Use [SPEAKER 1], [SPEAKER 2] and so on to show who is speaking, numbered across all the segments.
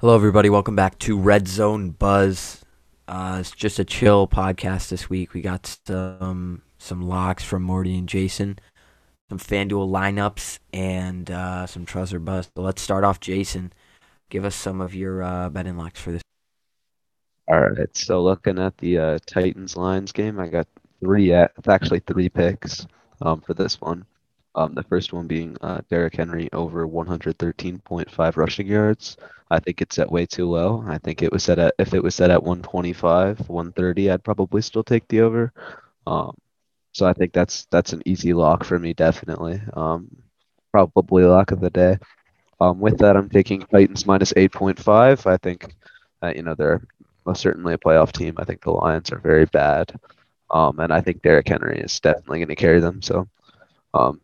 [SPEAKER 1] Hello, everybody. Welcome back to Red Zone Buzz. Uh, it's just a chill podcast this week. We got some some locks from Morty and Jason, some FanDuel lineups, and uh, some Trust or Bust. So let's start off. Jason, give us some of your uh, betting locks for this.
[SPEAKER 2] All right. So looking at the uh, Titans Lions game, I got three. At, it's actually three picks um, for this one. Um, the first one being uh, Derrick Henry over 113.5 rushing yards. I think it's set way too low. I think it was set at if it was set at 125, 130, I'd probably still take the over. Um, so I think that's that's an easy lock for me, definitely. Um, probably lock of the day. Um, with that, I'm taking Titans minus 8.5. I think, uh, you know, they're most certainly a playoff team. I think the Lions are very bad, um, and I think Derrick Henry is definitely going to carry them. So, um,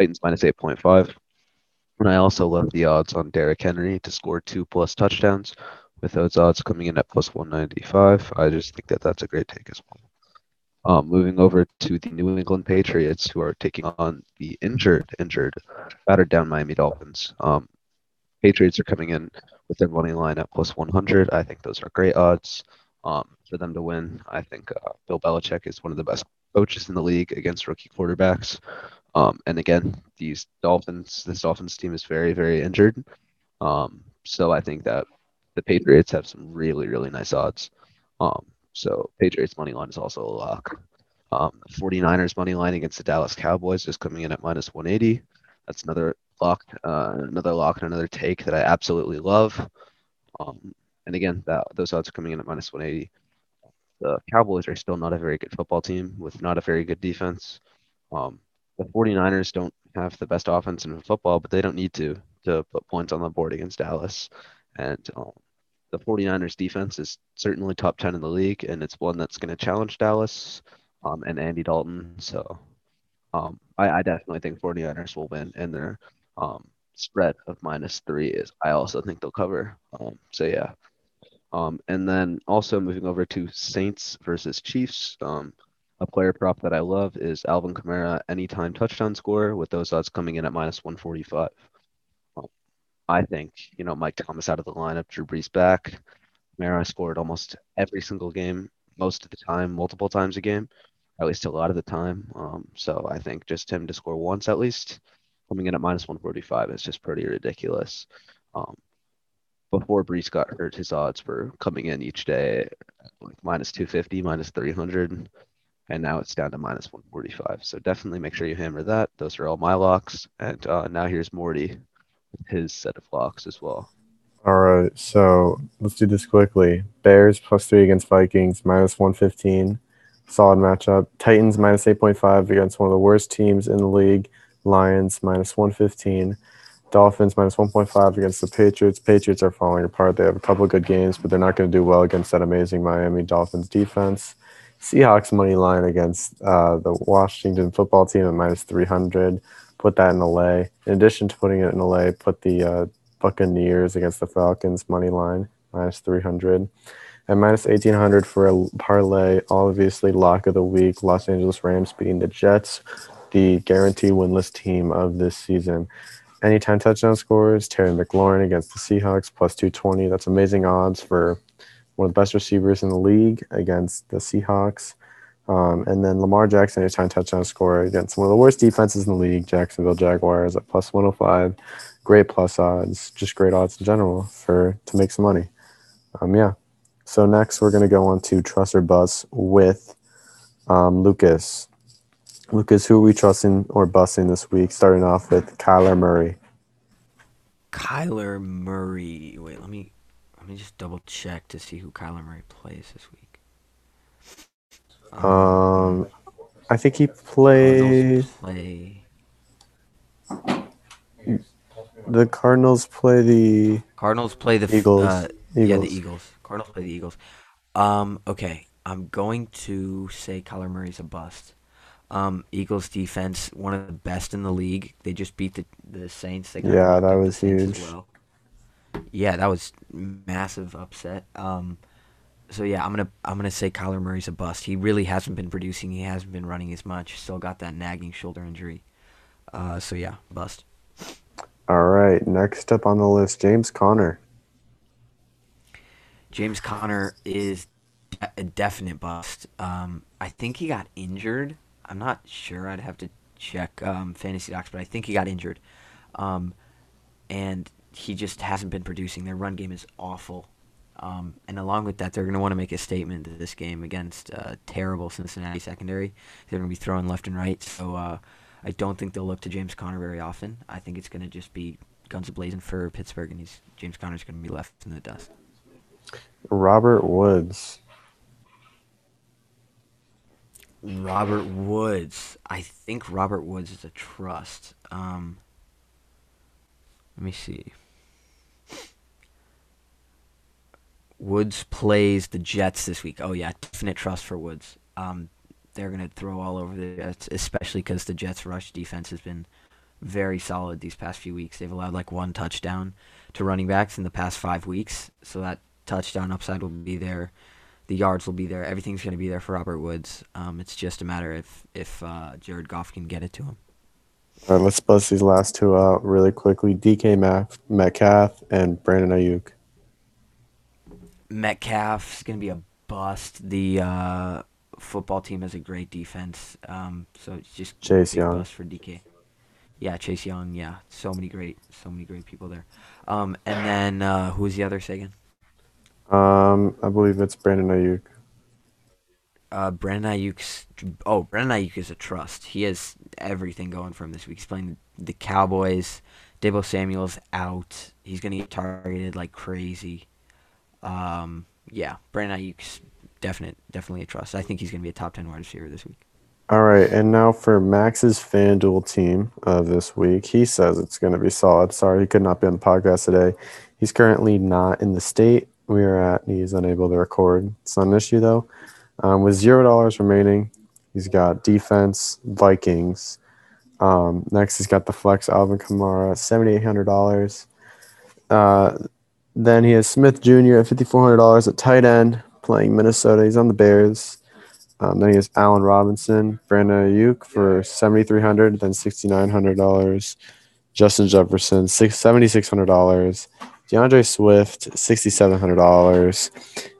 [SPEAKER 2] Titans minus 8.5. And I also love the odds on Derrick Henry to score two plus touchdowns. With those odds coming in at plus 195, I just think that that's a great take as well. Um, moving over to the New England Patriots, who are taking on the injured, injured, battered down Miami Dolphins. Um, Patriots are coming in with their money line at plus 100. I think those are great odds um, for them to win. I think uh, Bill Belichick is one of the best coaches in the league against rookie quarterbacks. Um, and again, these Dolphins, this Dolphins team is very, very injured. Um, so I think that the Patriots have some really, really nice odds. Um, so Patriots money line is also a lock. Um, 49ers money line against the Dallas Cowboys is coming in at minus 180. That's another lock, uh, another lock and another take that I absolutely love. Um, and again, that, those odds are coming in at minus 180. The Cowboys are still not a very good football team with not a very good defense. Um, the 49ers don't have the best offense in football, but they don't need to to put points on the board against Dallas. And um, the 49ers defense is certainly top 10 in the league, and it's one that's going to challenge Dallas um, and Andy Dalton. So um, I, I, definitely think 49ers will win, and their um, spread of minus three is I also think they'll cover. Um, so yeah. Um, and then also moving over to Saints versus Chiefs. A player prop that I love is Alvin Kamara anytime touchdown score with those odds coming in at minus 145. I think, you know, Mike Thomas out of the lineup, Drew Brees back. Kamara scored almost every single game, most of the time, multiple times a game, at least a lot of the time. Um, so I think just him to score once at least, coming in at minus 145 is just pretty ridiculous. Um, before Brees got hurt, his odds were coming in each day like minus 250, minus 300 and now it's down to minus 145. So definitely make sure you hammer that. Those are all my locks. And uh, now here's Morty with his set of locks as well.
[SPEAKER 3] All right, so let's do this quickly. Bears plus three against Vikings, minus 115. Solid matchup. Titans minus 8.5 against one of the worst teams in the league. Lions minus 115. Dolphins minus 1.5 against the Patriots. Patriots are falling apart. They have a couple good games, but they're not going to do well against that amazing Miami Dolphins defense. Seahawks money line against uh, the Washington football team at minus 300. Put that in LA. In addition to putting it in LA, put the uh, Buccaneers against the Falcons money line minus 300. And minus 1800 for a parlay, obviously lock of the week. Los Angeles Rams beating the Jets, the guaranteed winless team of this season. Anytime touchdown scores, Terry McLaurin against the Seahawks plus 220. That's amazing odds for one of the best receivers in the league against the Seahawks. Um, and then Lamar Jackson, anytime touchdown score against one of the worst defenses in the league, Jacksonville Jaguars at plus 105. Great plus odds, just great odds in general for to make some money. Um, yeah. So next we're gonna go on to Trust or Bust with um, Lucas. Lucas, who are we trusting or busing this week? Starting off with Kyler Murray.
[SPEAKER 1] Kyler Murray. Wait, let me me just double check to see who Kyler Murray plays this week.
[SPEAKER 3] Um, I think he plays.
[SPEAKER 1] Play.
[SPEAKER 3] The Cardinals play the
[SPEAKER 1] Cardinals play the
[SPEAKER 3] Eagles.
[SPEAKER 1] Uh,
[SPEAKER 3] Eagles.
[SPEAKER 1] Yeah, the Eagles. Cardinals play the Eagles. Um, okay, I'm going to say Kyler Murray's a bust. Um, Eagles defense, one of the best in the league. They just beat the the Saints. They
[SPEAKER 3] yeah, that was huge.
[SPEAKER 1] Well yeah, that was massive upset. Um, so yeah, I'm gonna I'm gonna say Kyler Murray's a bust. He really hasn't been producing. He hasn't been running as much. Still got that nagging shoulder injury. Uh, so yeah, bust.
[SPEAKER 3] All right. Next up on the list, James Conner.
[SPEAKER 1] James Conner is a definite bust. Um, I think he got injured. I'm not sure. I'd have to check um, fantasy docs, but I think he got injured. Um, and he just hasn't been producing. Their run game is awful. Um, and along with that, they're going to want to make a statement to this game against uh, terrible Cincinnati secondary. They're going to be throwing left and right. So uh, I don't think they'll look to James Conner very often. I think it's going to just be guns blazing for Pittsburgh, and he's, James Conner's going to be left in the dust.
[SPEAKER 3] Robert Woods.
[SPEAKER 1] Robert Woods. I think Robert Woods is a trust. Um, let me see. Woods plays the Jets this week. Oh yeah, definite trust for Woods. Um, they're gonna throw all over the Jets, especially because the Jets' rush defense has been very solid these past few weeks. They've allowed like one touchdown to running backs in the past five weeks, so that touchdown upside will be there. The yards will be there. Everything's to be there for Robert Woods. Um, it's just a matter if if uh, Jared Goff can get it to him.
[SPEAKER 3] All right, let's bust these last two out really quickly. DK Metcalf and Brandon Aiyuk.
[SPEAKER 1] Metcalf's going to be a bust. The uh, football team has a great defense, um, so it's just
[SPEAKER 3] Chase Young
[SPEAKER 1] bust for DK. Yeah, Chase Young. Yeah, so many great, so many great people there. Um, and then uh, who was the other? Say again.
[SPEAKER 3] Um, I believe it's Brandon Aiyuk.
[SPEAKER 1] Uh, Brandon Aiyuk's oh, Brandon Aiyuk is a trust. He has everything going for him this week. He's playing the Cowboys. Deebo Samuel's out. He's gonna get targeted like crazy. Um, yeah, Brandon Aiyuk's definite, definitely a trust. I think he's gonna be a top ten wide receiver this week.
[SPEAKER 3] All right, and now for Max's FanDuel team uh, this week, he says it's going to be solid. Sorry, he could not be on the podcast today. He's currently not in the state we are at. He's unable to record. It's not an issue though. Um, with zero dollars remaining, he's got defense Vikings. Um, next, he's got the flex Alvin Kamara, seventy eight hundred dollars. Uh, then he has Smith Jr. at fifty four hundred dollars at tight end, playing Minnesota. He's on the Bears. Um, then he has Allen Robinson, Brandon Aiyuk for seventy three hundred, then sixty nine hundred dollars. Justin Jefferson, six seventy six hundred dollars. D'Andre Swift, sixty seven hundred dollars.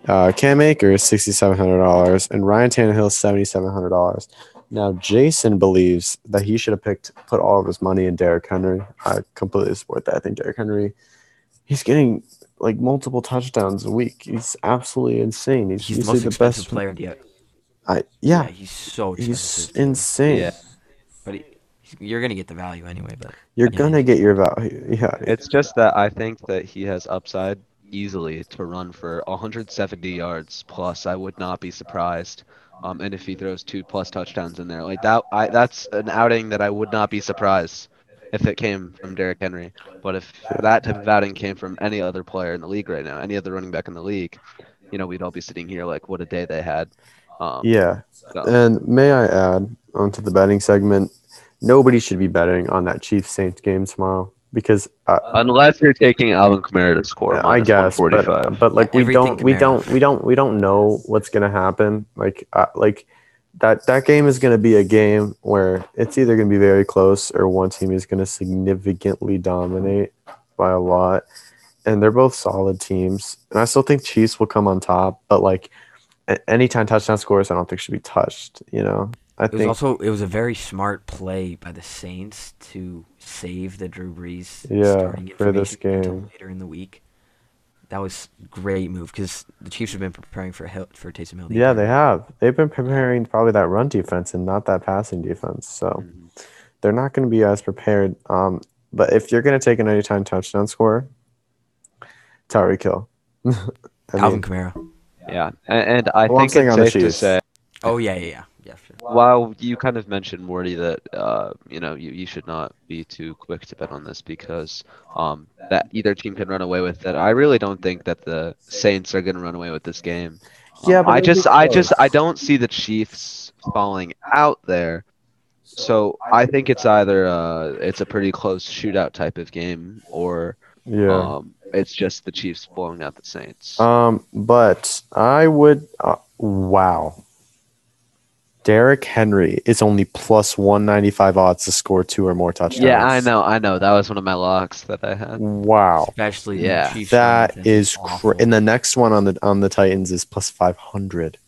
[SPEAKER 3] Uh, Cam Akers, sixty seven hundred dollars, and Ryan Tannehill, seventy seven hundred dollars. Now Jason believes that he should have picked put all of his money in Derrick Henry. I completely support that. I think Derrick Henry, he's getting like multiple touchdowns a week. He's absolutely insane. He's,
[SPEAKER 1] He's the
[SPEAKER 3] usually
[SPEAKER 1] most
[SPEAKER 3] the best
[SPEAKER 1] player. yet.
[SPEAKER 3] I yeah,
[SPEAKER 1] he's so
[SPEAKER 3] he's insane.
[SPEAKER 2] Yeah.
[SPEAKER 1] but he, you're gonna get the value anyway. But
[SPEAKER 3] You're
[SPEAKER 1] Yeah.
[SPEAKER 3] gonna get your value. Yeah,
[SPEAKER 2] It's just that I think that he has upside easily to run for 170 yards plus. I would not be surprised. Um, and if he throws two plus touchdowns in there, like that, I that's an outing that I would not be surprised if it came from Derrick Henry. But if that type of outing came from any other player in the league right now, any other running back in the league, you know, we'd all be sitting here like, what a day they had. Um,
[SPEAKER 3] yeah.
[SPEAKER 2] so-
[SPEAKER 3] And may I add onto the betting segment, nobody should be betting on that Chiefs Saints game tomorrow because uh,
[SPEAKER 2] Unless you're taking Alvin Kamara to score,
[SPEAKER 3] Yeah, I guess, but, but like we don't, we don't, we don't, we don't know what's gonna happen. Like, uh, like that that game is gonna be a game where it's either gonna be very close or one team is gonna significantly dominate by a lot, and they're both solid teams. And I still think Chiefs will come on top, but like anytime touchdown scores, I don't think should be touched. You know, I
[SPEAKER 1] it was also it was a very smart play by the Saints to save the Drew Brees
[SPEAKER 3] Yeah,
[SPEAKER 1] starting
[SPEAKER 3] for this
[SPEAKER 1] information until
[SPEAKER 3] game.
[SPEAKER 1] later in the week. That was great move because the Chiefs have been preparing for Hill, for Taysom Hill. the
[SPEAKER 3] yeah, they have. They've been preparing probably that run defense and not that passing defense. So.
[SPEAKER 2] Mhm.
[SPEAKER 3] they're not going to be as prepared. Um, but if you're going to take an anytime touchdown score, Tyreek Hill. I
[SPEAKER 1] Alvin
[SPEAKER 3] mean,
[SPEAKER 1] Kamara.
[SPEAKER 2] Yeah, and, and I
[SPEAKER 3] Well,
[SPEAKER 2] think it's
[SPEAKER 3] on the
[SPEAKER 2] safe to say
[SPEAKER 1] Oh yeah, yeah, yeah, yeah. Sure.
[SPEAKER 2] While you kind of mentioned Morty that uh, you know you, you should not be too quick to bet on this because um, that either team can run away with it. I really don't think that the Saints are going to run away with this game. Um,
[SPEAKER 3] Yeah, but
[SPEAKER 2] I just I just. I don't see the Chiefs falling out there. So I think it's either uh, it's a pretty close shootout type of game or
[SPEAKER 3] yeah.
[SPEAKER 2] um, it's just the Chiefs blowing out the Saints.
[SPEAKER 3] Um, but I would. Uh, wow. Derrick Henry is only plus 195 odds to score two or more touchdowns.
[SPEAKER 2] Yeah, I know, I know. That was one of my locks that I had.
[SPEAKER 3] Wow.
[SPEAKER 1] Especially
[SPEAKER 2] Yeah.
[SPEAKER 1] That is
[SPEAKER 3] That
[SPEAKER 1] defense
[SPEAKER 3] is
[SPEAKER 1] awful.
[SPEAKER 3] cra- and the next one on the on the Titans is plus 500.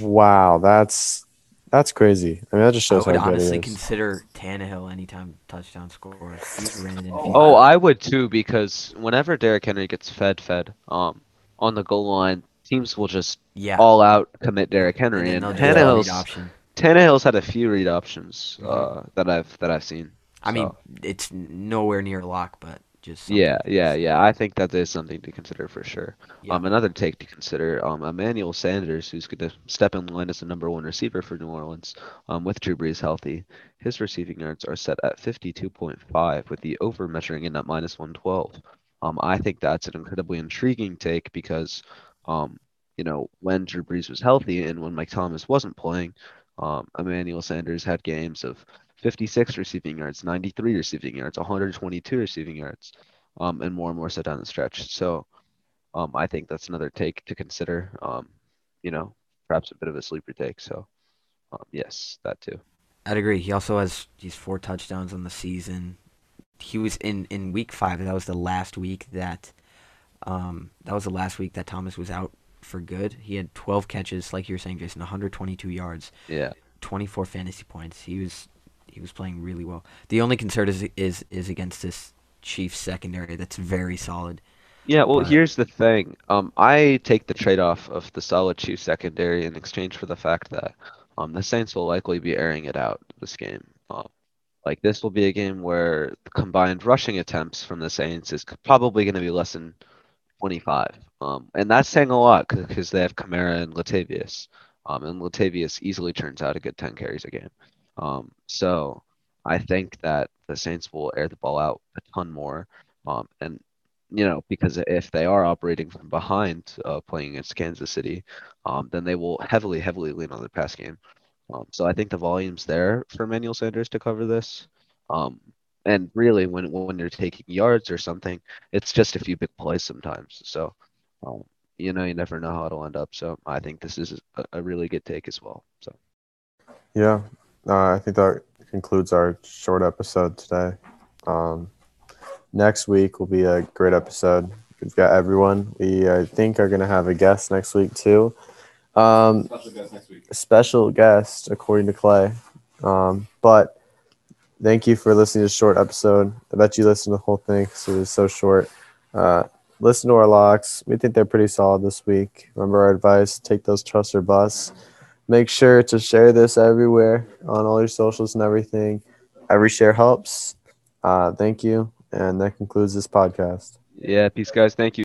[SPEAKER 3] Wow, that's that's crazy. I mean, that just
[SPEAKER 1] I
[SPEAKER 3] shows
[SPEAKER 1] would
[SPEAKER 3] how good
[SPEAKER 1] honestly
[SPEAKER 3] it is.
[SPEAKER 1] consider Tannehill anytime touchdown scorer. He's ran it in.
[SPEAKER 2] Oh, I would too because whenever Derrick Henry gets fed, fed, um, on the goal line, teams will just
[SPEAKER 1] yeah.
[SPEAKER 2] all out commit Derrick Henry, and
[SPEAKER 1] they'll do a read
[SPEAKER 2] Tannehill's. Tannehill's had a few read options uh, that I've that I've seen.
[SPEAKER 1] I mean, it's nowhere near lock, but just
[SPEAKER 2] yeah, yeah, yeah. I think that is something to consider for sure.
[SPEAKER 1] Yeah.
[SPEAKER 2] Um, another take to consider, um, Emmanuel Sanders, who's going to step in line as the number one receiver for New Orleans, um, with Drew Brees healthy. His receiving yards are set at 52.5, with the over measuring in at minus 112. Um, I think that's an incredibly intriguing take because, um, you know, when Drew Brees was healthy and when Mike Thomas wasn't playing, um, Emmanuel Sanders had games of 56 receiving yards, 93 receiving yards, 122 receiving yards, um, and more and more so down the stretch. So, um, I think that's another take to consider. Um, you know, perhaps a bit of a sleeper take. So, um, yes, that too.
[SPEAKER 1] I'd agree. He also has these four touchdowns on the season. He was in in week five. That was the last week that, um, that was the last week that Thomas was out for good. He had 12 catches, like you were saying, Jason, 122 yards,
[SPEAKER 2] Yeah.
[SPEAKER 1] 24 fantasy points. He was he was playing really well. The only concern is is is against this Chiefs secondary that's very solid.
[SPEAKER 2] Yeah, well,
[SPEAKER 1] But-
[SPEAKER 2] here's the thing. Um, I take the trade-off of the solid Chiefs secondary in exchange for the fact that um, the Saints will likely be airing it out this game. Um, like this will be a game where the combined rushing attempts from the Saints is probably going to be less than 25. Um, and that's saying a lot because they have Kamara and Latavius. Um, and Latavius easily turns out a good 10 carries a game. Um, so I think that the Saints will air the ball out a ton more. Um, and you know, because if they are operating from behind, uh, playing against Kansas City, um, then they will heavily, heavily lean on the pass game. Um, so I think the volume's there for Emmanuel Sanders to cover this. Um, and really, when when you're taking yards or something, it's just a few big plays sometimes. So, um, you know, you never know how it'll end up. So I think this is a, a really good take as well. So
[SPEAKER 3] Yeah, uh, I think that concludes our short episode today. Um, next week will be a great episode. We've got everyone. We I think are gonna have a guest next week too. Um,
[SPEAKER 4] Special guest next week.
[SPEAKER 3] a special guest according to Clay. Um, but thank you for listening to this short episode. I bet you listened to the whole thing because it was so short. Uh, listen to our locks. We think they're pretty solid this week. Remember our advice: take those trust or bust. Make sure to share this everywhere on all your socials and everything. Every share helps. Uh, thank you, and that concludes this podcast.
[SPEAKER 2] yeah, peace, guys. Thank you.